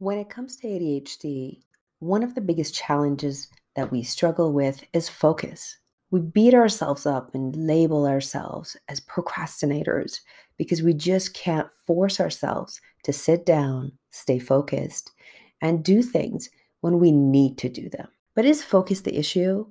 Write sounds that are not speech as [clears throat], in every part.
When it comes to ADHD, one of the biggest challenges that we struggle with is focus. We beat ourselves up and label ourselves as procrastinators because we just can't force ourselves to sit down, stay focused, and do things when we need to do them. But is focus the issue?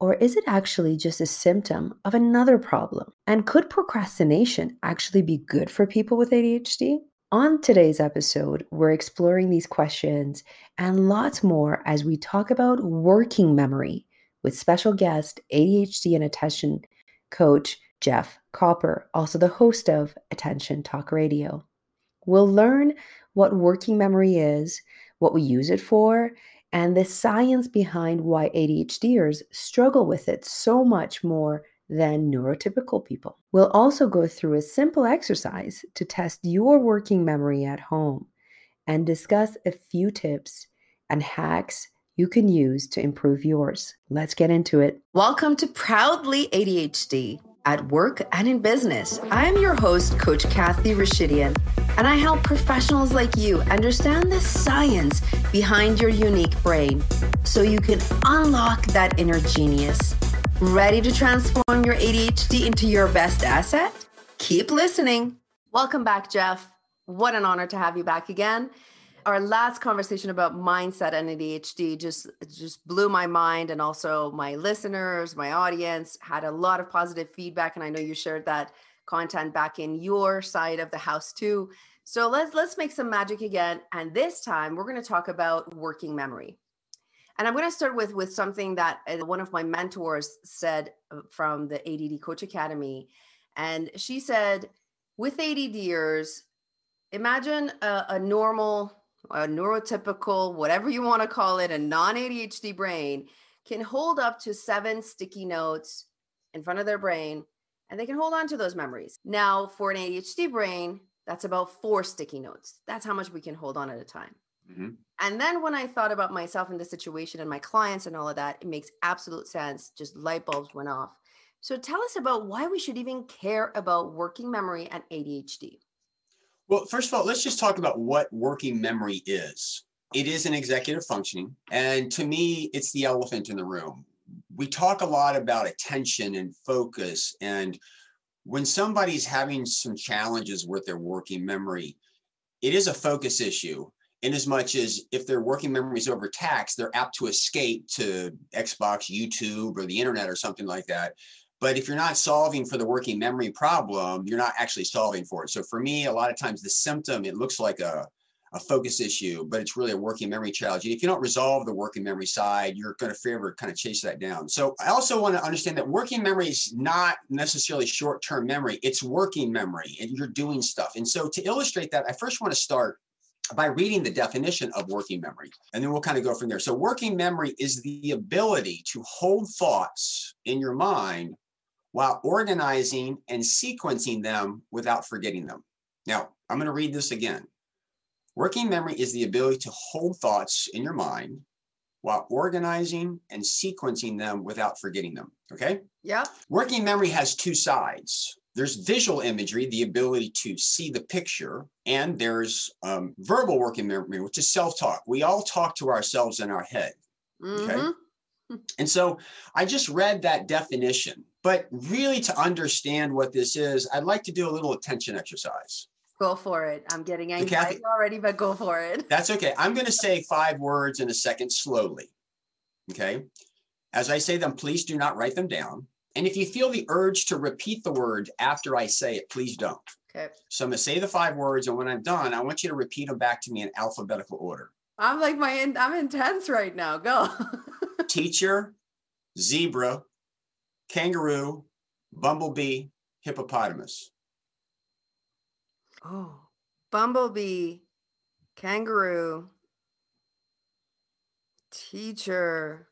Or is it actually just a symptom of another problem? And could procrastination actually be good for people with ADHD? On today's episode, we're exploring these questions and lots more as we talk about working memory with special guest ADHD and attention coach Jeff Copper, also the host of Attention Talk Radio. We'll learn what working memory is, what we use it for, and the science behind why ADHDers struggle with it so much more than neurotypical people. We'll also go through a simple exercise to test your working memory at home and discuss a few tips and hacks you can use to improve yours. Let's get into it. Welcome to Proudly ADHD at work and in business. I am your host, Coach Kathy Rashidian, and I help professionals like you understand the science behind your unique brain so you can unlock that inner genius Ready to transform your ADHD into your best asset? Keep listening. Welcome back, Jeff. What an honor to have you back again. Our last conversation about mindset and ADHD just just blew my mind and also my listeners, my audience had a lot of positive feedback and I know you shared that content back in your side of the house too. So let's let's make some magic again and this time we're going to talk about working memory. And I'm going to start with with something that uh, one of my mentors said uh, from the ADD Coach Academy, and she said, with ADDers, imagine a, a normal, a neurotypical, whatever you want to call it, a non ADHD brain can hold up to seven sticky notes in front of their brain, and they can hold on to those memories. Now, for an ADHD brain, that's about four sticky notes. That's how much we can hold on at a time. Mm-hmm. And then when I thought about myself in this situation and my clients and all of that, it makes absolute sense. Just light bulbs went off. So tell us about why we should even care about working memory and ADHD. Well, first of all, let's just talk about what working memory is. It is an executive functioning. And to me, it's the elephant in the room. We talk a lot about attention and focus. And when somebody's having some challenges with their working memory, it is a focus issue in as much as if their working memory is overtaxed, they're apt to escape to Xbox, YouTube, or the internet or something like that. But if you're not solving for the working memory problem, you're not actually solving for it. So for me, a lot of times the symptom, it looks like a, a focus issue, but it's really a working memory challenge. And if you don't resolve the working memory side, you're going to forever kind of chase that down. So I also want to understand that working memory is not necessarily short-term memory. It's working memory and you're doing stuff. And so to illustrate that, I first want to start by reading the definition of working memory. And then we'll kind of go from there. So, working memory is the ability to hold thoughts in your mind while organizing and sequencing them without forgetting them. Now, I'm going to read this again. Working memory is the ability to hold thoughts in your mind while organizing and sequencing them without forgetting them. Okay? Yeah. Working memory has two sides there's visual imagery, the ability to see the picture, and there's um, verbal working memory, which is self talk. We all talk to ourselves in our head. Okay. Mm-hmm. and so I just read that definition, but really to understand what this is, I'd like to do a little attention exercise. Go for it. I'm getting anxiety Kathy, already, but go for it. [laughs] That's okay. I'm going to say five words in a second slowly. Okay. As I say them, please do not write them down. And if you feel the urge to repeat the word after I say it, please don't. Okay. So I'm going to say the five words, and when I'm done, I want you to repeat them back to me in alphabetical order. I'm like my I'm intense right now. Go. [laughs] Teacher, zebra, kangaroo, bumblebee, hippopotamus. Oh, bumblebee, kangaroo, teacher,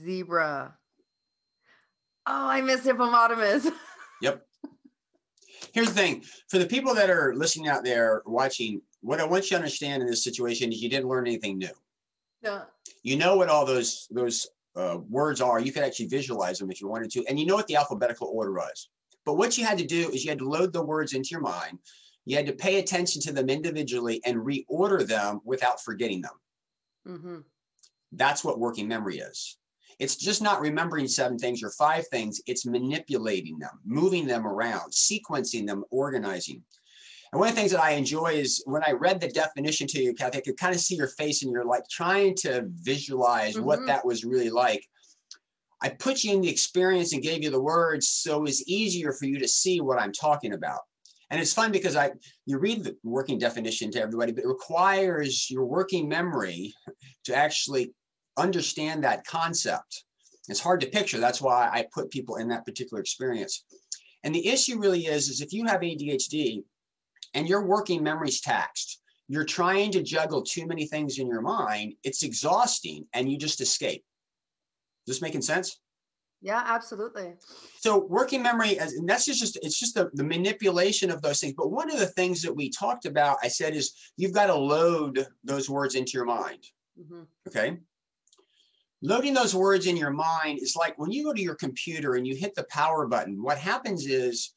zebra, Oh, I miss hippopotamus. [laughs] yep. Here's the thing for the people that are listening out there watching, what I want you to understand in this situation is you didn't learn anything new. No. You know what all those those uh, words are. You could actually visualize them if you wanted to, and you know what the alphabetical order was. But what you had to do is you had to load the words into your mind. You had to pay attention to them individually and reorder them without forgetting them. Mm-hmm. That's what working memory is. It's just not remembering seven things or five things, it's manipulating them, moving them around, sequencing them, organizing. And one of the things that I enjoy is when I read the definition to you, Kathy, I could kind of see your face and you're like trying to visualize mm-hmm. what that was really like. I put you in the experience and gave you the words so it was easier for you to see what I'm talking about. And it's fun because I you read the working definition to everybody, but it requires your working memory to actually understand that concept. It's hard to picture. That's why I put people in that particular experience. And the issue really is, is if you have ADHD and your working memory's taxed, you're trying to juggle too many things in your mind, it's exhausting and you just escape. Is This making sense? Yeah, absolutely. So working memory, as and that's just it's just the, the manipulation of those things. But one of the things that we talked about, I said, is you've got to load those words into your mind. Mm-hmm. Okay. Loading those words in your mind is like when you go to your computer and you hit the power button, what happens is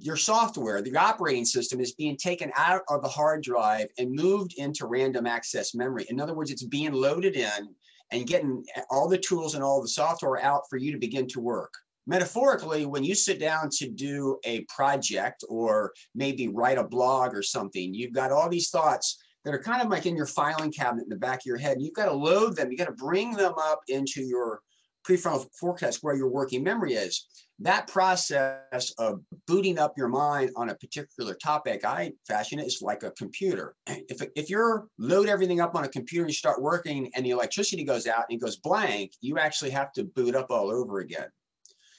your software, the operating system is being taken out of the hard drive and moved into random access memory. In other words, it's being loaded in and getting all the tools and all the software out for you to begin to work. Metaphorically, when you sit down to do a project or maybe write a blog or something, you've got all these thoughts that are kind of like in your filing cabinet in the back of your head. And you've got to load them, You've got to bring them up into your prefrontal cortex where your working memory is that process of booting up your mind on a particular topic, I fashion it is like a computer. [clears throat] If, if you're load everything up on a computer and you start working and the electricity goes out and it goes blank, you actually have to boot up all over again.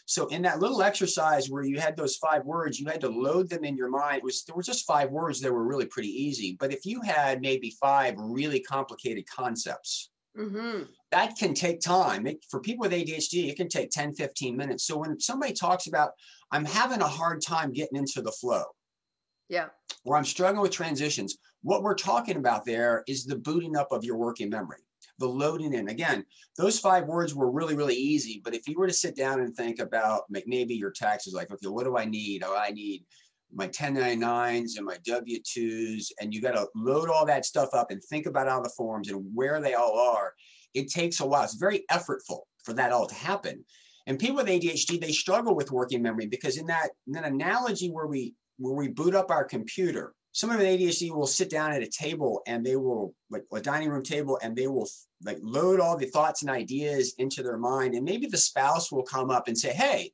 So in that little exercise where you had those five words, you had to load them in your mind. It was there were just five words that were really pretty easy. But if you had maybe five really complicated concepts, Mm-hmm. That can take time. It, for people with ADHD, it can take 10, 15 minutes. So when somebody talks about, I'm having a hard time getting into the flow. Yeah. Or I'm struggling with transitions. What we're talking about there is the booting up of your working memory, the loading in. Again, those five words were really, really easy. But if you were to sit down and think about maybe your taxes, like, okay, what do I need? Oh, I need my 1099s and my W2s, and you got to load all that stuff up and think about all the forms and where they all are. It takes a while. It's very effortful for that all to happen. And people with ADHD, they struggle with working memory because in that, in that analogy where we where we boot up our computer, someone with ADHD will sit down at a table and they will like a dining room table and they will like load all the thoughts and ideas into their mind. And maybe the spouse will come up and say, Hey,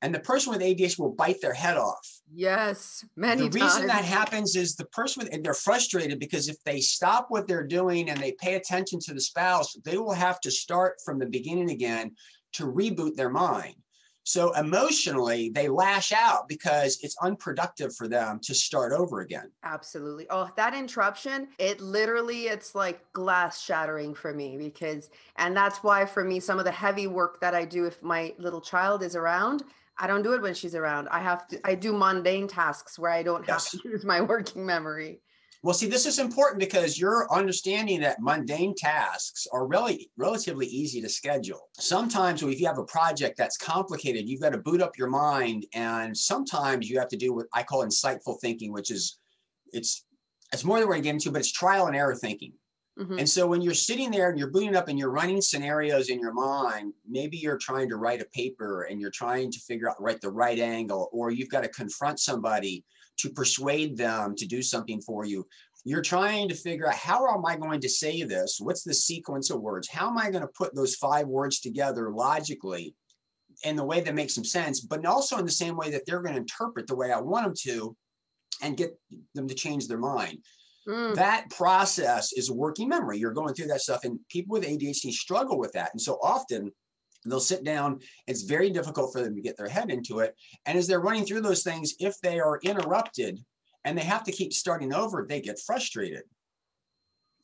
and the person with ADHD will bite their head off. Yes, many times. The reason that happens is the person with and they're frustrated because if they stop what they're doing and they pay attention to the spouse, they will have to start from the beginning again to reboot their mind. So emotionally, they lash out because it's unproductive for them to start over again. Absolutely. Oh, that interruption, it literally it's like glass shattering for me because and that's why for me some of the heavy work that I do if my little child is around, I don't do it when she's around. I have to I do mundane tasks where I don't have yes. to [laughs] use my working memory. Well, see, this is important because you're understanding that mundane tasks are really relatively easy to schedule. Sometimes if you have a project that's complicated, you've got to boot up your mind. And sometimes you have to do what I call insightful thinking, which is it's it's more than we're going to get into, but it's trial and error thinking. Mm-hmm. And so when you're sitting there and you're booting up and you're running scenarios in your mind, maybe you're trying to write a paper and you're trying to figure out write the right angle, or you've got to confront somebody to persuade them to do something for you. You're trying to figure out how am I going to say this? What's the sequence of words? How am I going to put those five words together logically in the way that makes some sense, but also in the same way that they're going to interpret the way I want them to and get them to change their mind. Mm. That process is working memory. You're going through that stuff, and people with ADHD struggle with that. And so often they'll sit down. It's very difficult for them to get their head into it. And as they're running through those things, if they are interrupted and they have to keep starting over, they get frustrated.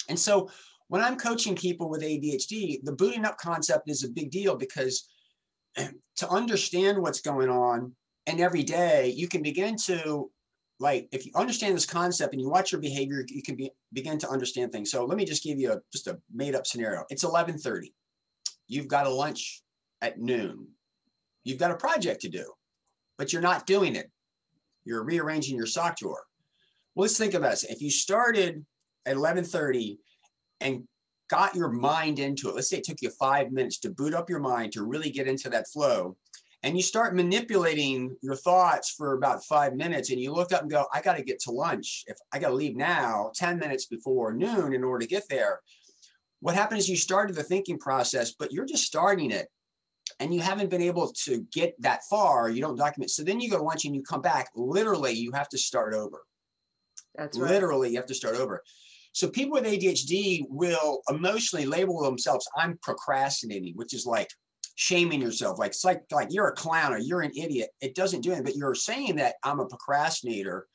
And so when I'm coaching people with ADHD, the booting up concept is a big deal because [clears throat] to understand what's going on and every day you can begin to like if you understand this concept and you watch your behavior you can be, begin to understand things so let me just give you a just a made up scenario it's 11:30 you've got a lunch at noon you've got a project to do but you're not doing it you're rearranging your sock drawer Well, let's think about this. If you started at 11:30 and got your mind into it, let's say it took you five minutes to boot up your mind to really get into that flow, and you start manipulating your thoughts for about five minutes, and you look up and go, I got to get to lunch. If I got to leave now, 10 minutes before noon in order to get there. What happens you started the thinking process, but you're just starting it and you haven't been able to get that far, you don't document. So then you go to lunch and you come back. Literally, you have to start over. That's right. Literally, you have to start over. So people with ADHD will emotionally label themselves, I'm procrastinating, which is like shaming yourself. Like it's like like you're a clown or you're an idiot. It doesn't do anything, but you're saying that I'm a procrastinator.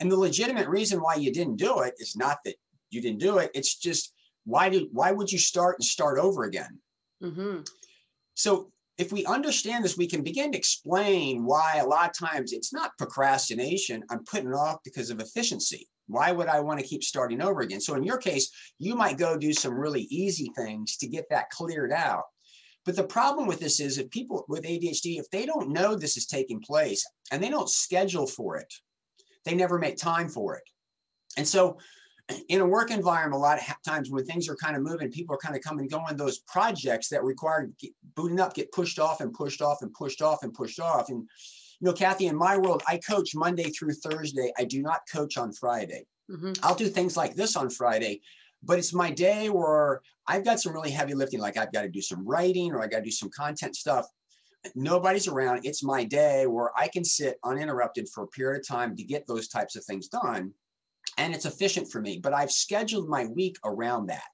And the legitimate reason why you didn't do it is not that you didn't do it. It's just why did why would you start and start over again? Mm-hmm. So if we understand this, we can begin to explain why a lot of times it's not procrastination. I'm putting it off because of efficiency. Why would I want to keep starting over again? So in your case, you might go do some really easy things to get that cleared out. But the problem with this is if people with ADHD, if they don't know this is taking place and they don't schedule for it, they never make time for it. And so in a work environment, a lot of times when things are kind of moving, people are kind of coming and going, those projects that require booting up get pushed off and pushed off and pushed off and pushed off. And, you know, Kathy, in my world, I coach Monday through Thursday. I do not coach on Friday. Mm-hmm. I'll do things like this on Friday, but it's my day where I've got some really heavy lifting, like I've got to do some writing or I got to do some content stuff. Nobody's around. It's my day where I can sit uninterrupted for a period of time to get those types of things done and it's efficient for me. But I've scheduled my week around that.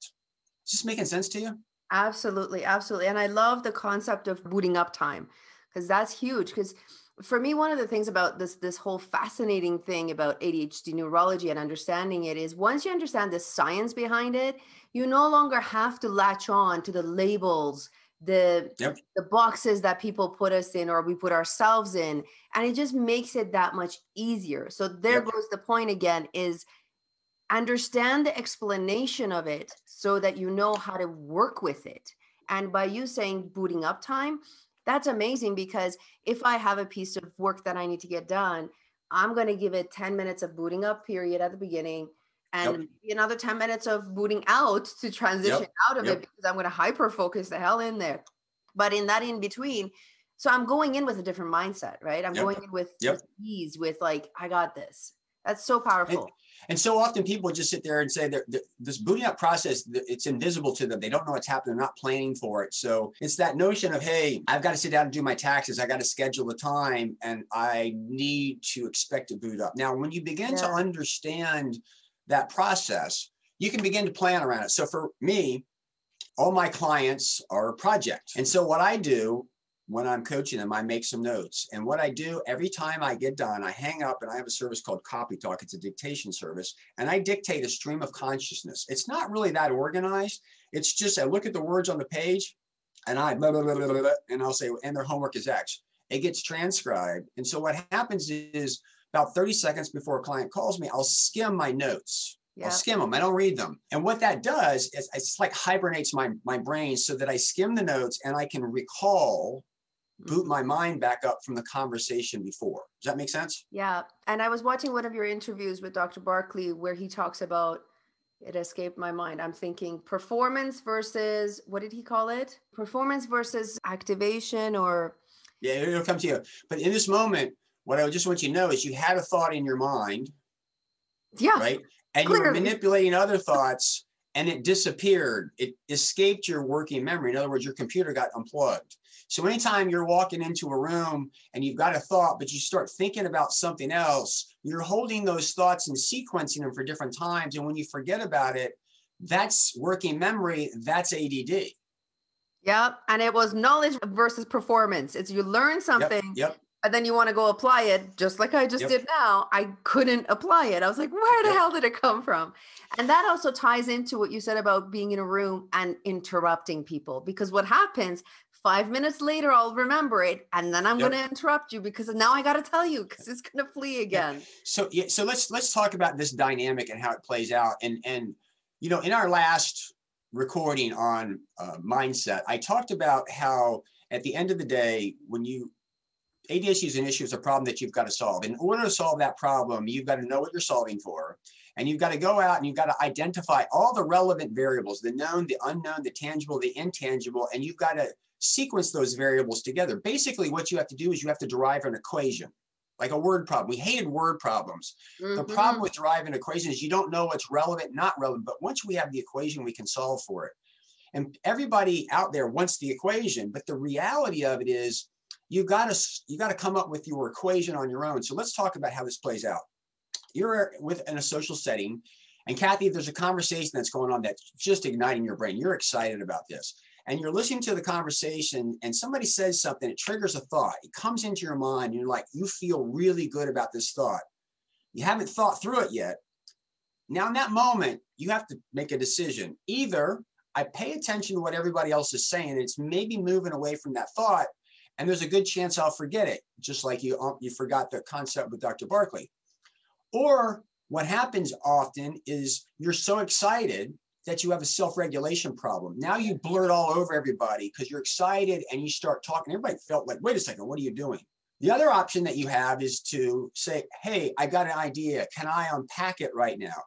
Is this making sense to you? Absolutely, absolutely. And I love the concept of booting up time because that's huge. Because for me, one of the things about this this whole fascinating thing about ADHD neurology and understanding it is once you understand the science behind it, you no longer have to latch on to the labels the yep. the boxes that people put us in or we put ourselves in and it just makes it that much easier so there yep. goes the point again is understand the explanation of it so that you know how to work with it and by you saying booting up time that's amazing because if i have a piece of work that i need to get done i'm going to give it 10 minutes of booting up period at the beginning and yep. another 10 minutes of booting out to transition yep. out of yep. it because I'm going to hyper focus the hell in there. But in that in between, so I'm going in with a different mindset, right? I'm going in with, with, ease, with like, I got this. That's so powerful. And, and so often people just sit there and say that this booting up process, it's invisible to them. They don't know what's happening. They're not planning for it. So it's that notion of, hey, I've got to sit down and do my taxes. I got to schedule the time and I need to expect to boot up. Now, when you begin yeah. to understand that process, you can begin to plan around it. So for me, all my clients are projects. And so what I do when I'm coaching them, I make some notes. And what I do every time I get done, I hang up and I have a service called Copy Talk. It's a dictation service. And I dictate a stream of consciousness. It's not really that organized. It's just I look at the words on the page and I blah, blah, blah, and I'll say, and their homework is X. It gets transcribed. And so what happens is about 30 seconds before a client calls me, I'll skim my notes. I'll skim them. I don't read them. And what that does is it's like hibernates my, my brain so that I skim the notes and I can recall, boot mm-hmm. my mind back up from the conversation before. Does that make sense? Yeah. And I was watching one of your interviews with Dr. Barkley where he talks about it escaped my mind. I'm thinking performance versus what did he call it? Performance versus activation or yeah, it'll come to you. But in this moment, what I just want you to know is you had a thought in your mind. Yeah. Right. And clearly. you were manipulating other thoughts and it disappeared. It escaped your working memory. In other words, your computer got unplugged. So anytime you're walking into a room and you've got a thought, but you start thinking about something else, you're holding those thoughts and sequencing them for different times. And when you forget about it, that's working memory. That's ADD. Yep. And it was knowledge versus performance. It's you learn something. Yep. yep and then you want to go apply it just like I just yep. did now. I couldn't apply it. I was like, where the yep. hell did it come from? And that also ties into what you said about being in a room and interrupting people because what happens five minutes later, I'll remember it and then I'm yep. going to interrupt you because now I got to tell you because it's going to flee again. So, yeah, so let's, let's talk about this dynamic and how it plays out. And, and, you know, in our last recording on uh, mindset, I talked about how at the end of the day, when you ADHD is an issue, it's a problem that you've got to solve. In order to solve that problem, you've got to know what you're solving for. And you've got to go out and you've got to identify all the relevant variables, the known, the unknown, the tangible, the intangible, and you've got to sequence those variables together. Basically, what you have to do is you have to derive an equation, like a word problem. We hated word problems. Mm-hmm. The problem with deriving equations is you don't know what's relevant, not relevant. But once we have the equation, we can solve for it. And everybody out there wants the equation, but the reality of it is you got to you got to come up with your equation on your own. So let's talk about how this plays out. You're with in a social setting, and Kathy, there's a conversation that's going on that's just igniting your brain, you're excited about this, and you're listening to the conversation, and somebody says something, it triggers a thought, it comes into your mind, and you're like, you feel really good about this thought. You haven't thought through it yet. Now, in that moment, you have to make a decision. Either I pay attention to what everybody else is saying, it's maybe moving away from that thought, and there's a good chance I'll forget it, just like you um, you forgot the concept with Dr. Barkley. Or what happens often is you're so excited that you have a self-regulation problem. Now you blurt all over everybody because you're excited and you start talking. Everybody felt like, wait a second, what are you doing? The other option that you have is to say, hey, I got an idea. Can I unpack it right now?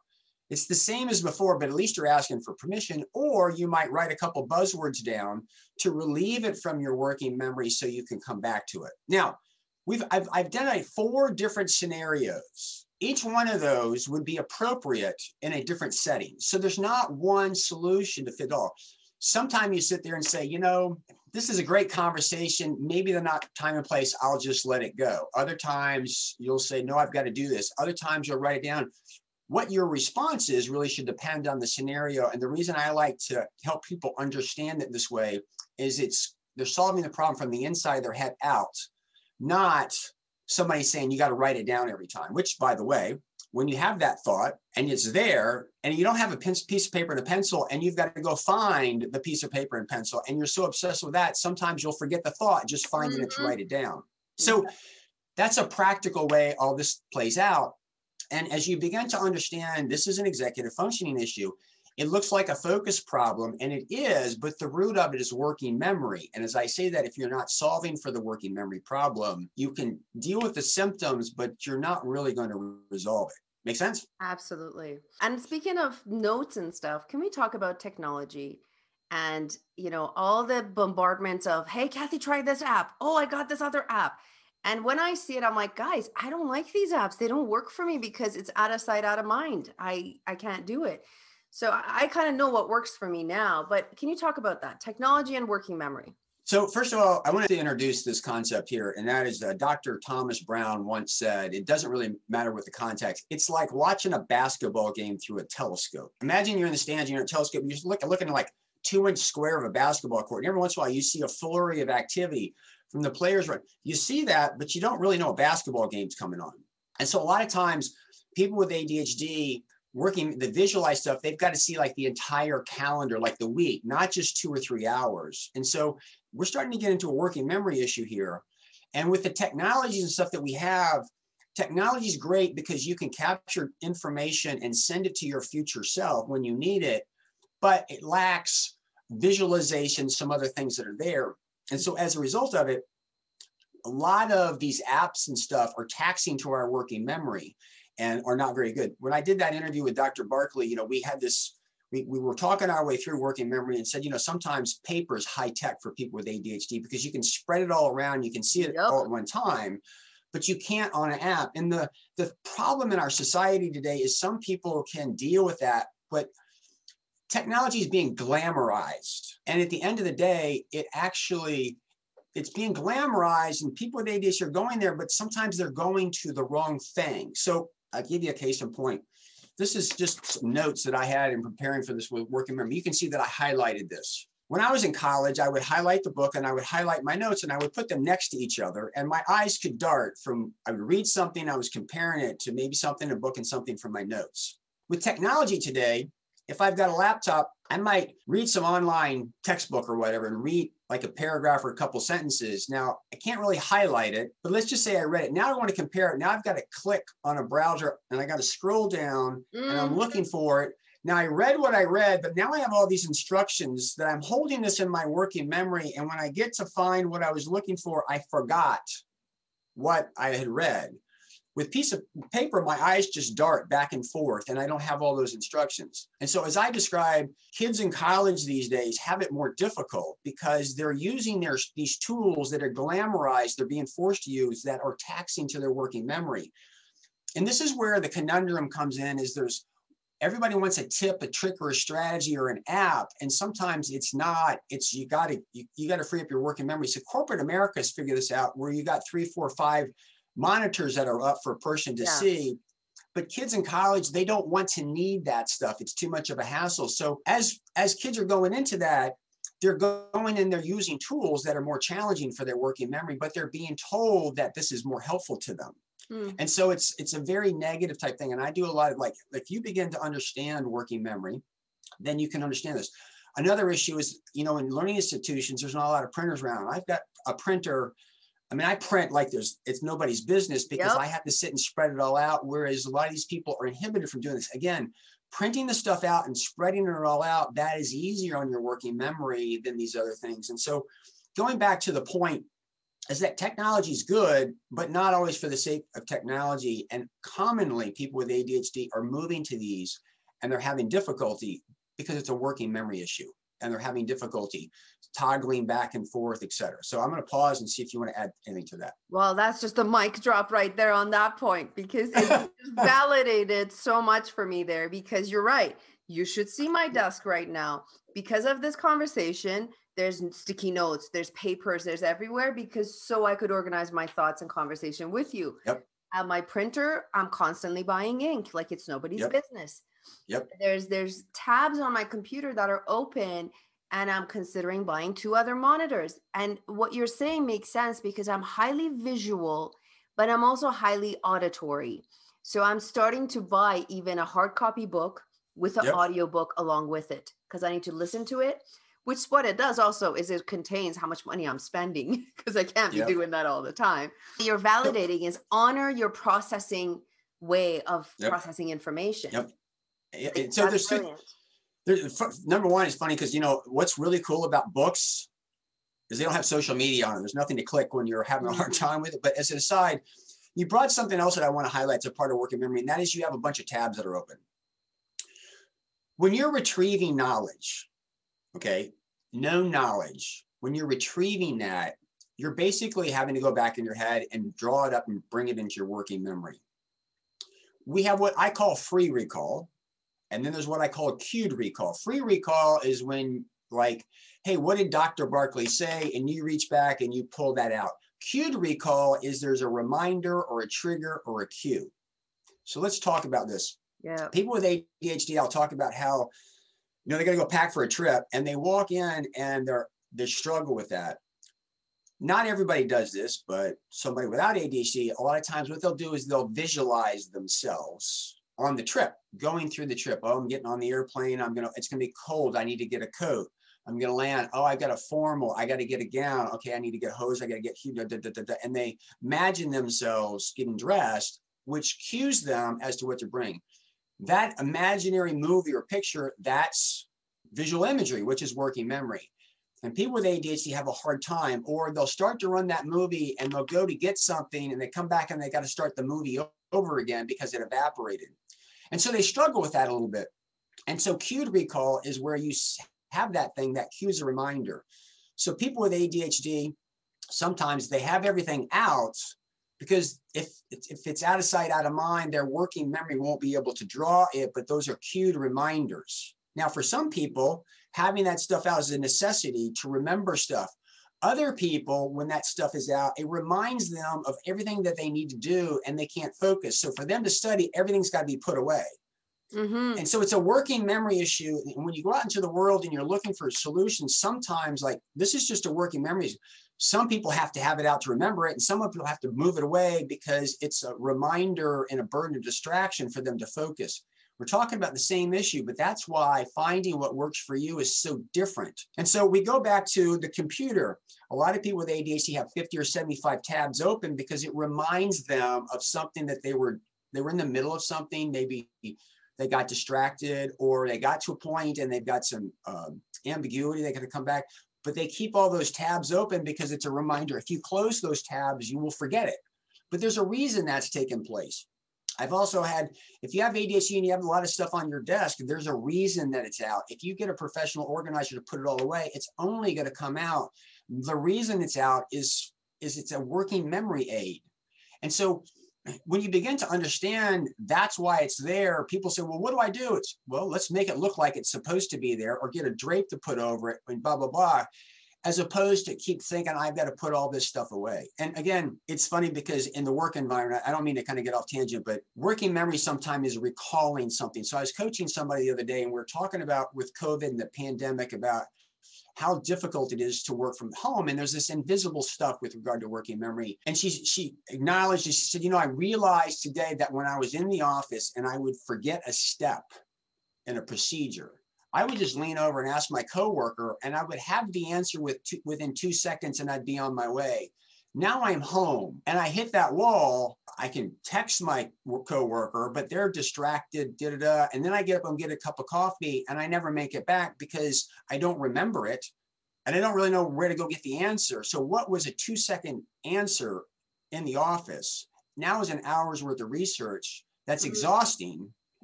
It's the same as before, but at least you're asking for permission, or you might write a couple buzzwords down to relieve it from your working memory so you can come back to it. Now, we've I've, I've done four different scenarios. Each one of those would be appropriate in a different setting. So there's not one solution to fit all. Sometimes you sit there and say, you know, this is a great conversation. Maybe they're not time and place. I'll just let it go. Other times you'll say, no, I've got to do this. Other times you'll write it down what your response is really should depend on the scenario. And the reason I like to help people understand it this way is it's they're solving the problem from the inside of their head out, not somebody saying you got to write it down every time, which by the way, when you have that thought and it's there and you don't have a piece of paper and a pencil and you've got to go find the piece of paper and pencil and you're so obsessed with that, sometimes you'll forget the thought, just finding mm-hmm. it to mm-hmm. write it down. So that's a practical way all this plays out. And as you begin to understand this is an executive functioning issue, it looks like a focus problem, and it is, but the root of it is working memory. And as I say that, if you're not solving for the working memory problem, you can deal with the symptoms, but you're not really going to resolve it. Make sense? Absolutely. And speaking of notes and stuff, can we talk about technology? And you know, all the bombardment of, hey, Kathy, try this app. Oh, I got this other app. And when I see it, I'm like, guys, I don't like these apps. They don't work for me because it's out of sight, out of mind. I I can't do it. So I, I kind of know what works for me now. But can you talk about that technology and working memory? So first of all, I wanted to introduce this concept here, and that is uh, Dr. Thomas Brown once said, "It doesn't really matter what the context. It's like watching a basketball game through a telescope. Imagine you're in the stands, you're in a telescope, you're just looking at like two inch square of a basketball court. And every once in a while, you see a flurry of activity from the players. Right, you see that, but you don't really know a basketball game's coming on. And so a lot of times, people with ADHD working the visualized stuff, they've got to see like the entire calendar, like the week, not just two or three hours. And so we're starting to get into a working memory issue here. And with the technologies and stuff that we have, technology is great because you can capture information and send it to your future self when you need it, but it lacks visualization, some other things that are there. And so as a result of it, a lot of these apps and stuff are taxing to our working memory and are not very good. When I did that interview with Dr. Barkley, you know, we had this, we, we were talking our way through working memory and said, you know, sometimes paper is high tech for people with ADHD because you can spread it all around, you can see it yep. all at one time, but you can't on an app. And the, the problem in our society today is some people can deal with that, but technology is being glamorized. And at the end of the day, it actually it's being glamorized and people with ADHD are going there, but sometimes they're going to the wrong thing. So I'll give you a case in point. This is just notes that I had in preparing for this working memory. You can see that I highlighted this. When I was in college, I would highlight the book and I would highlight my notes and I would put them next to each other. And my eyes could dart from, I would read something, I was comparing it to maybe something in a book and something from my notes. With technology today, if I've got a laptop, I might read some online textbook or whatever and read like a paragraph or a couple sentences. Now, I can't really highlight it, but let's just say I read it. Now I want to compare it. Now I've got to click on a browser and I got to scroll down mm. and I'm mm-hmm. looking for it. Now I read what I read, but now I have all these instructions that I'm holding this in my working memory. And when I get to find what I was looking for, I forgot. what I had read. With piece of paper, my eyes just dart back and forth, and I don't have all those instructions. And so, as I describe, kids in college these days have it more difficult because they're using their these tools that are glamorized, they're being forced to use that are taxing to their working memory. And this is where the conundrum comes in: is there's everybody wants a tip, a trick, or a strategy or an app, and sometimes it's not. It's you got to you, you got to free up your working memory. So corporate America has figured this out, where you got three, four, five monitors that are up for a person to yeah. see. But kids in college, they don't want to need that stuff. It's too much of a hassle. So as as kids are going into that, they're going and they're using tools that are more challenging for their working memory, but they're being told that this is more helpful to them. Mm. And so it's it's a very negative type thing. And I do a lot of like if you begin to understand working memory, then you can understand this. Another issue is, you know, in learning institutions, there's not a lot of printers around. I've got a printer. I mean, I print like there's it's nobody's business because yep. I have to sit and spread it all out. Whereas a lot of these people are inhibited from doing this. Again, printing the stuff out and spreading it all out, that is easier on your working memory than these other things. And so going back to the point is that technology is good, but not always for the sake of technology. And commonly, people with ADHD are moving to these and they're having difficulty because it's a working memory issue and they're having difficulty toggling back and forth, et cetera. So I'm going to pause and see if you want to add anything to that. Well, that's just a mic drop right there on that point because it [laughs] validated so much for me there because you're right. You should see my desk right now because of this conversation there's sticky notes there's papers there's everywhere because so i could organize my thoughts and conversation with you yep at my printer i'm constantly buying ink like it's nobody's yep. business yep there's there's tabs on my computer that are open and i'm considering buying two other monitors and what you're saying makes sense because i'm highly visual but i'm also highly auditory so i'm starting to buy even a hard copy book with an yep. audio book along with it because i need to listen to it which what it does also is it contains how much money I'm spending [laughs] because I can't be yep. doing that all the time. You're validating yep. is honor your processing way of yep. processing information. Yep. So there's two, there's, number one is funny because you know what's really cool about books is they don't have social media on them. There's nothing to click when you're having a hard mm-hmm. time with it. But as an aside, you brought something else that I want to highlight as a part of working memory, and that is you have a bunch of tabs that are open. When you're retrieving knowledge, okay, no knowledge, when you're retrieving that, you're basically having to go back in your head and draw it up and bring it into your working memory. We have what I call free recall, and then there's what I call cued recall. Free recall is when, like, hey, what did Dr. Barkley say? And you reach back and you pull that out. Cued recall is there's a reminder or a trigger or a cue. So let's talk about this. Yeah. People with ADHD, I'll talk about how you know, they got to go pack for a trip and they walk in and they're, they struggle with that. Not everybody does this, but somebody without ADHD, a lot of times what they'll do is they'll visualize themselves on the trip, going through the trip. Oh, I'm getting on the airplane. I'm to, it's to be cold. I need to get a coat. I'm to land. Oh, I got a formal. I got to get a gown. Okay, I need to get hose. I got to get, da, da, da, and they imagine themselves getting dressed, which cues them as to what to bring that imaginary movie or picture, that's visual imagery, which is working memory. And people with ADHD have a hard time, or they'll start to run that movie and they'll go to get something and they come back and they got to start the movie over again because it evaporated. And so they struggle with that a little bit. And so cued recall is where you have that thing that cues a reminder. So people with ADHD, sometimes they have everything out, because if if it's out of sight out of mind their working memory won't be able to draw it but those are cued reminders now for some people having that stuff out is a necessity to remember stuff other people when that stuff is out it reminds them of everything that they need to do and they can't focus so for them to study everything's got to be put away Mm-hmm. And so it's a working memory issue. And when you go out into the world and you're looking for solutions, sometimes like this is just a working memory. Some people have to have it out to remember it, and some people have to move it away because it's a reminder and a burden of distraction for them to focus. We're talking about the same issue, but that's why finding what works for you is so different. And so we go back to the computer. A lot of people with ADHD have 50 or 75 tabs open because it reminds them of something that they were they were in the middle of something, maybe they got distracted or they got to a point and they've got some um, ambiguity they got to come back but they keep all those tabs open because it's a reminder. If you close those tabs, you will forget it. but there's a reason that's taken place. I've also had, if you have ADHD and you have a lot of stuff on your desk, there's a reason that it's out. If you get a professional organizer to put it all away, it's only going to come out. The reason it's out is, is it's a working memory aid. And so when you begin to understand that's why it's there, people say, well, what do I do? It's, well, let's make it look like it's supposed to be there or get a drape to put over it and blah, blah, blah as opposed to keep thinking I've got to put all this stuff away. And again, it's funny because in the work environment, I don't mean to kind of get off tangent, but working memory sometimes is recalling something. So I was coaching somebody the other day and we are talking about with COVID and the pandemic about how difficult it is to work from home. And there's this invisible stuff with regard to working memory. And she she acknowledged, she said, you know, I realized today that when I was in the office and I would forget a step in a procedure, I would just lean over and ask my coworker, and I would have the answer with two, within two seconds, and I'd be on my way. Now I'm home and I hit that wall. I can text my coworker, but they're distracted, da, da, da. and then I get up and get a cup of coffee, and I never make it back because I don't remember it, and I don't really know where to go get the answer. So what was a two second answer in the office now is an hour's worth of research. That's mm-hmm.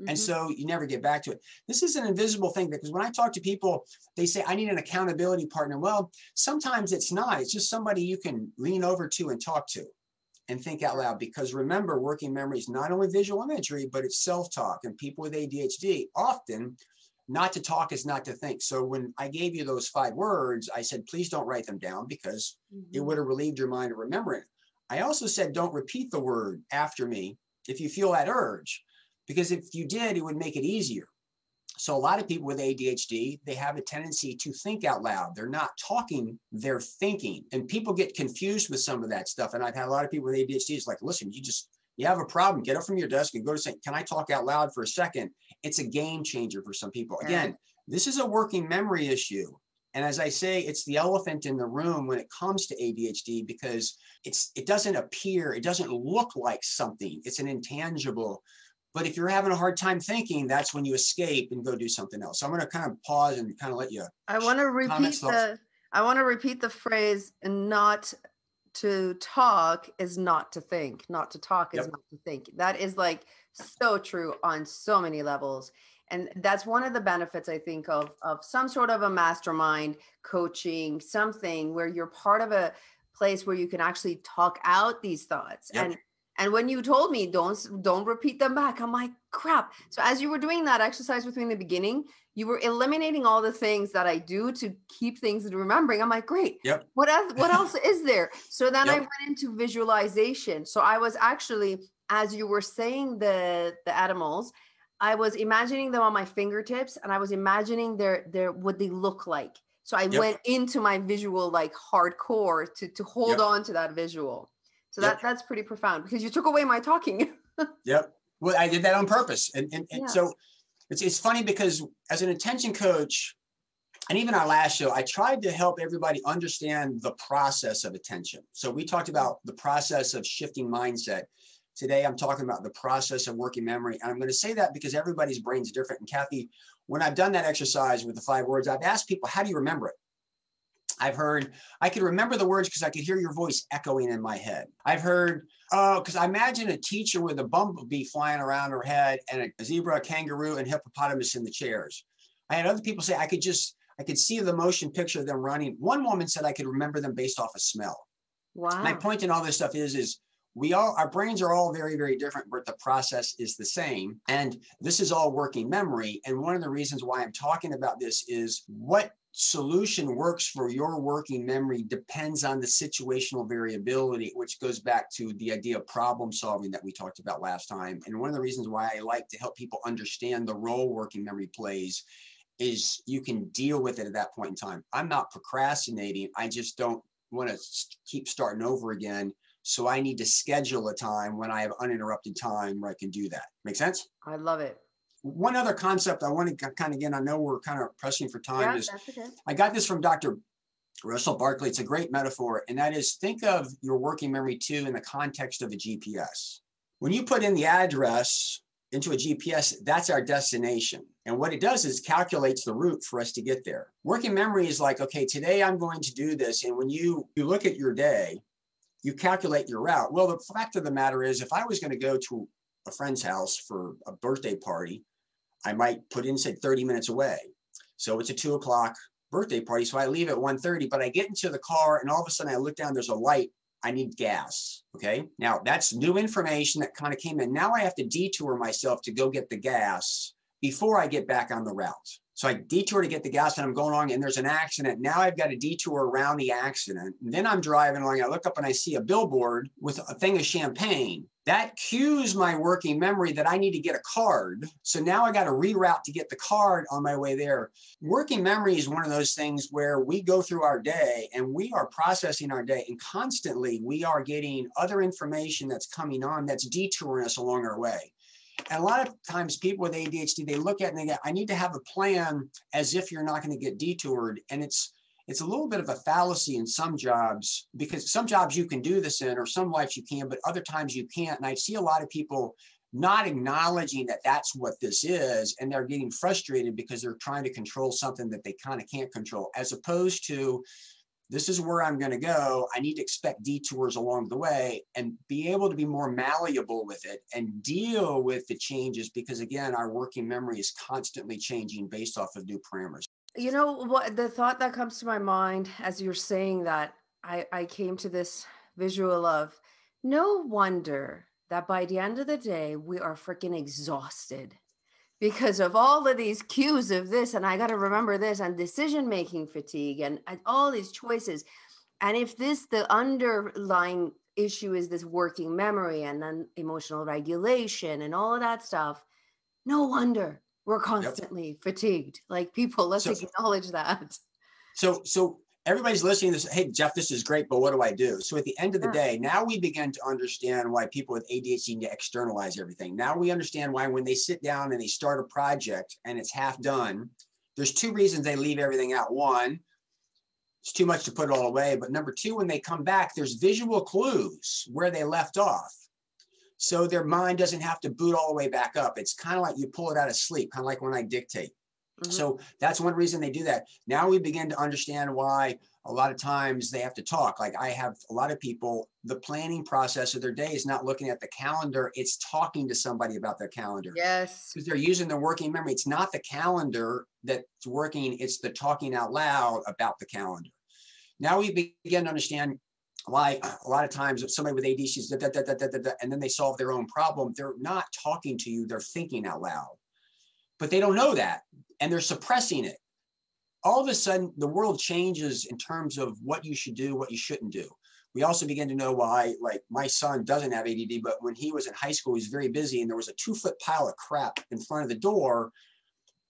Mm-hmm. and mm-hmm. so you never get back to it. This is an invisible thing because when I talk to people, they say, I need an accountability partner. Well, sometimes it's not. It's just somebody you can lean over to and talk to and think out loud. Because remember, working memory is not only visual imagery, but it's self talk. And people with ADHD often, not to talk is not to think. So when I gave you those five words, I said, please don't write them down because mm-hmm. it would have relieved your mind of remembering. I also said, don't repeat the word after me if you feel that urge because if you did, it would make it easier. So a lot of people with ADHD, they have a tendency to think out loud. They're not talking, they're thinking. And people get confused with some of that stuff. And I've had a lot of people with ADHD is like, listen, you just you have a problem, get up from your desk and go to say, can I talk out loud for a second? It's a game changer for some people. Again, this is a working memory issue. And as I say, it's the elephant in the room when it comes to ADHD because it's it doesn't appear, it doesn't look like something. It's an intangible but if you're having a hard time thinking, that's when you escape and go do something else. So I'm going to kind of pause and kind of let you. I want to repeat the. I want to repeat the phrase "not to talk is not to think." Not to talk is yep. not to think. That is like so true on so many levels, and that's one of the benefits I think of of some sort of a mastermind coaching, something where you're part of a place where you can actually talk out these thoughts yep. and and when you told me don't don't repeat them back, I'm like, crap. So as you were doing that exercise with me in the beginning, you were eliminating all the things that I do to keep things and remembering. I'm like, great. Yep. What else what else is there? So then yep. I went into visualization. So I was actually, as you were saying the the animals, I was imagining them on my fingertips and I was imagining their their what they look like. So I yep. went into my visual like hardcore to to hold yep. on to that visual. So yep. that that's pretty profound because you took away my talking. [laughs] yep. Well, I did that on purpose. And, and, and yeah. so it's, it's funny because as an attention coach, and even our last show, I tried to help everybody understand the process of attention. So we talked mm-hmm. about the process of shifting mindset. Today, I'm talking about the process of working memory. And I'm going to say that because everybody's brain is different. And Kathy, when I've done that exercise with the five words, I've asked people, how do you remember it? I've heard, I could remember the words because I could hear your voice echoing in my head. I've heard, oh, because I imagine a teacher with a bumblebee flying around her head and a zebra, a kangaroo, and hippopotamus in the chairs. I had other people say I could just, I could see the motion picture of them running. One woman said I could remember them based off of smell. Wow. My point in all this stuff is, is we all our brains are all very very different but the process is the same and this is all working memory and one of the reasons why i'm talking about this is what solution works for your working memory depends on the situational variability, which goes back to the idea of problem solving that we talked about last time. And one of the reasons why I like to help people understand the role working memory plays is you can deal with it at that point in time. I'm not procrastinating. I just don't want to keep starting over again. So I need to schedule a time when I have uninterrupted time where I can do that. Make sense? I love it one other concept I want to kind of again, I know we're kind of pressing for time yeah, is okay. I got this from Dr. Russell Barkley. It's a great metaphor, and that is think of your working memory too in the context of a GPS. When you put in the address into a GPS, that's our destination. And what it does is calculates the route for us to get there. Working memory is like, okay, today I'm going to do this. And when you you look at your day, you calculate your route. Well, the fact of the matter is, if I was going to go to a friend's house for a birthday party, I might put in say 30 minutes away. So it's a two o'clock birthday party. So I leave at 1.30, but I get into the car and all of a sudden I look down, there's a light. I need gas. Okay. Now that's new information that kind of came in. Now I have to detour myself to go get the gas before I get back on the route. So I detour to get the gas and I'm going along and there's an accident. Now I've got to detour around the accident. And then I'm driving along. I look up and I see a billboard with a thing of champagne. That cues my working memory that I need to get a card. So now I got to reroute to get the card on my way there. Working memory is one of those things where we go through our day and we are processing our day and constantly we are getting other information that's coming on that's detouring us along our way. And a lot of times people with ADHD, they look at it and they go, I need to have a plan as if you're not going to get detoured. And it's it's a little bit of a fallacy in some jobs because some jobs you can do this in or some lives you can, but other times you can't. And I see a lot of people not acknowledging that that's what this is and they're getting frustrated because they're trying to control something that they kind of can't control as opposed to this is where I'm going to go. I need to expect detours along the way and be able to be more malleable with it and deal with the changes because, again, our working memory is constantly changing based off of new parameters. You know, what the thought that comes to my mind as you're saying that, I, I came to this visual of no wonder that by the end of the day, we are freaking exhausted because of all of these cues of this and i got to remember this and decision making fatigue and, and, all these choices. And if this the underlying issue is this working memory and then emotional regulation and all of that stuff no wonder we're constantly yep. fatigued. Like people let's so, acknowledge that. So so everybody's listening to this. Hey, Jeff, this is great, but what do I do? So at the end of the mm. day, now we begin to understand why people with ADHD need to externalize everything. Now we understand why when they sit down and they start a project and it's half done, there's two reasons they leave everything out. One, it's too much to put it all away. But number two, when they come back, there's visual clues where they left off. So their mind doesn't have to boot all the way back up. It's kind of like you pull it out of sleep, kind of like when I dictate. Mm-hmm. So that's one reason they do that. Now we begin to understand why a lot of times they have to talk. Like I have a lot of people, the planning process of their day is not looking at the calendar, it's talking to somebody about their calendar. Yes. Because they're using their working memory. It's not the calendar that's working, it's the talking out loud about the calendar. Now we begin to understand why a lot of times if somebody with ADHD is da, da, da, and then they solve their own problem, they're not talking to you, they're thinking out loud. But they don't know that and they're suppressing it. All of a sudden, the world changes in terms of what you should do, what you shouldn't do. We also begin to know why, like, my son doesn't have ADD, but when he was in high school, he was very busy, and there was a two foot pile of crap in front of the door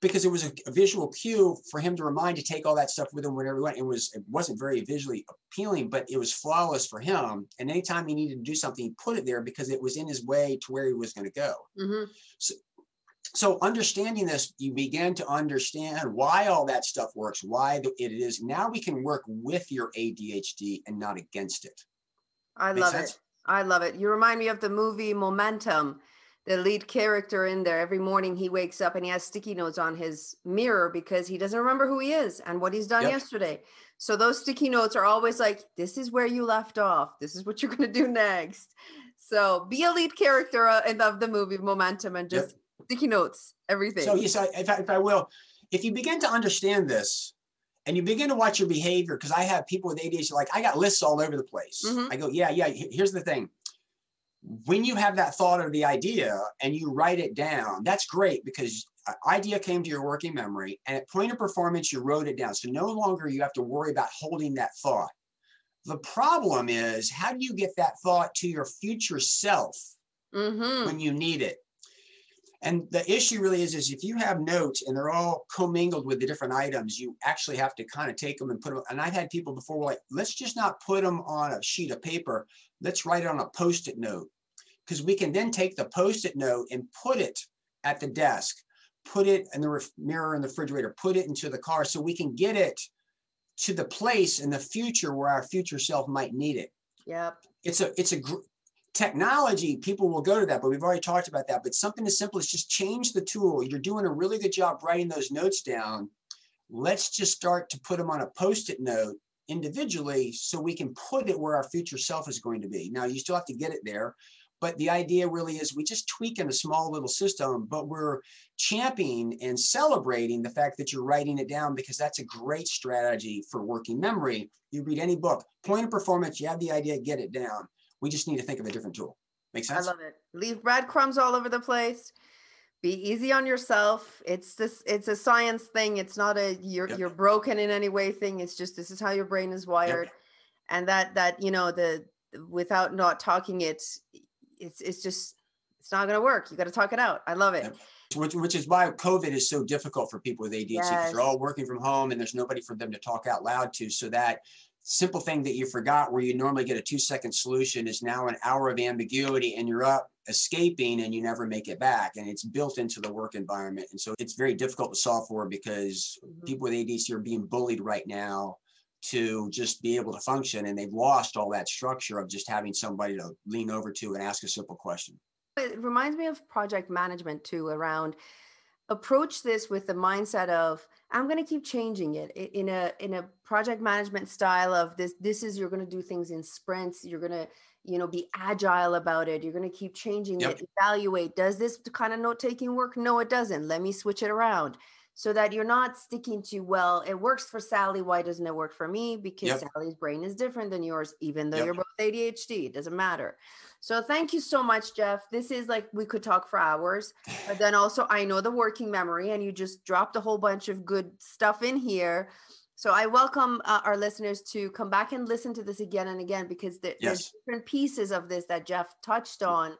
because it was a, a, visual cue for him to remind to take all that stuff with him whenever he went. It was it wasn't very visually appealing, but it was flawless for him. And anytime he needed to do something, he put it there because it was in his way to where he was going to go. Mm-hmm. So, so understanding this you begin to understand why all that stuff works why it is. Now we can work with your adhd and not against it. I Make love sense? it i love it. You remind me of the movie Memento. The lead character in there every morning he wakes up and he has sticky notes on his mirror because he doesn't remember who he is and what he's done yep. yesterday. So those sticky notes are always like this is where you left off. This is what you're [laughs] going to do next. So be a lead character uh, of the movie Memento and just yep sticky notes, everything. So yes, I, if, I, if I will, if you begin to understand this and you begin to watch your behavior, because I have people with ADHD, like I got lists all over the place. Mm-hmm. I go, yeah, yeah. Here's the thing. When you have that thought or the idea and you write it down, that's great because idea came to your working memory and at point of performance, you wrote it down. So no longer you have to worry about holding that thought. The problem is, how do you get that thought to your future self mm-hmm. when you need it? And the issue really is, is if you have notes and they're all commingled with the different items, you actually have to kind of take them and put them. And I've had people before like, let's just not put them on a sheet of paper. Let's write it on a post-it note because we can then take the post-it note and put it at the desk, put it in the mirror in the refrigerator, put it into the car so we can get it to the place in the future where our future self might need it. Yep. It's a it's a technology, people will go to that, but we've already talked about that. But something as simple as just change the tool. You're doing a really good job writing those notes down. Let's just start to put them on a post it note individually so we can put it where our future self is going to be. Now, you still have to get it there, but the idea really is we just tweak in a small little system, but we're championing and celebrating the fact that you're writing it down because that's a great strategy for working memory. You read any book, point of performance, you have the idea, get it down. We just need to think of a different tool. Make sense? I love it. Leave breadcrumbs all over the place. Be easy on yourself. It's this. It's a science thing. It's not a you're yep. you're broken in any way thing. It's just this is how your brain is wired, yep. and that that you know the without not talking it, it's it's just it's not going to work. You got to talk it out. I love it. Yep. Which, which is why COVID is so difficult for people with ADHD because yes. they're all working from home and there's nobody for them to talk out loud to. So that simple thing that you forgot where you normally get a two second solution is now an hour of ambiguity and you're up escaping and you never make it back. And it's built into the work environment. And so it's very difficult to solve for because mm-hmm. people with adhd are being bullied right now to just be able to function and they've lost all that structure of just having somebody to lean over to and ask a simple question. It reminds me of project management too around approach this with the mindset of i'm going to keep changing it in a in a project management style of this this is you're going to do things in sprints you're going to you know be agile about it you're going to keep changing yep. it evaluate does this kind of note taking work no it doesn't let me switch it around so that you're not sticking to well it works for sally why doesn't it work for me because yep. sally's brain is different than yours even though yep. you're both adhd it doesn't matter so thank you so much, Jeff. This is like we could talk for hours, but then also I know the working memory, and you just dropped a whole bunch of good stuff in here. So I welcome uh, our listeners to come back and listen to this again and again because there, yes. there's different pieces of this that Jeff touched on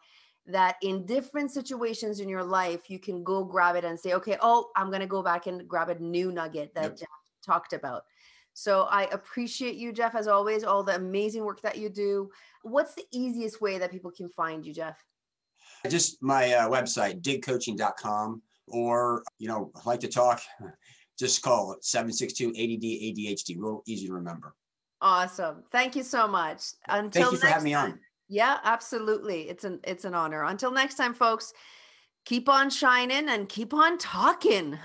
that in different situations in your life you can go grab it and say okay oh i'm going to go back and grab a new nugget that yep. jeff talked about so I appreciate you, Jeff, as always, all the amazing work that you do. What's the easiest way that people can find you, Jeff? Just my uh, website, digcoaching.com, or, you know, like to talk, just call it 762 ADD ADHD. Real easy to remember. Awesome. Thank you so much. Until Thank you for having me time. on. Yeah, absolutely. It's an it's an honor. Until next time, folks, keep on shining and keep on talking.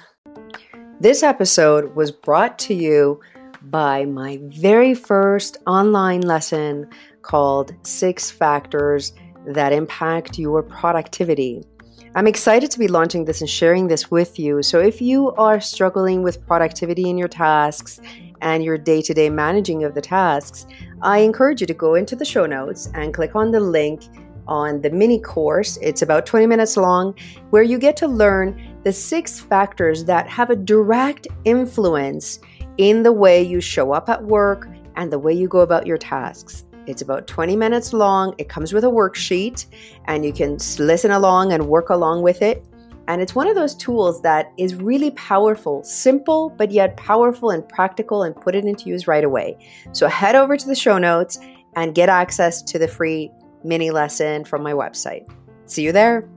This episode was brought to you by my very first online lesson called Six Factors That Impact Your Productivity. I'm excited to be launching this and sharing this with you. So, if you are struggling with productivity in your tasks and your day to day managing of the tasks, I encourage you to go into the show notes and click on the link on the mini course. It's about 20 minutes long, where you get to learn the six factors that have a direct influence in the way you show up at work and the way you go about your tasks. It's about 20 minutes long. It comes with a worksheet, and you can listen along and work along with it. And it's one of those tools that is really powerful, simple, but yet powerful and practical, and put it into use right away. So head over to the show notes and get access to the free mini lesson from my website. See you there.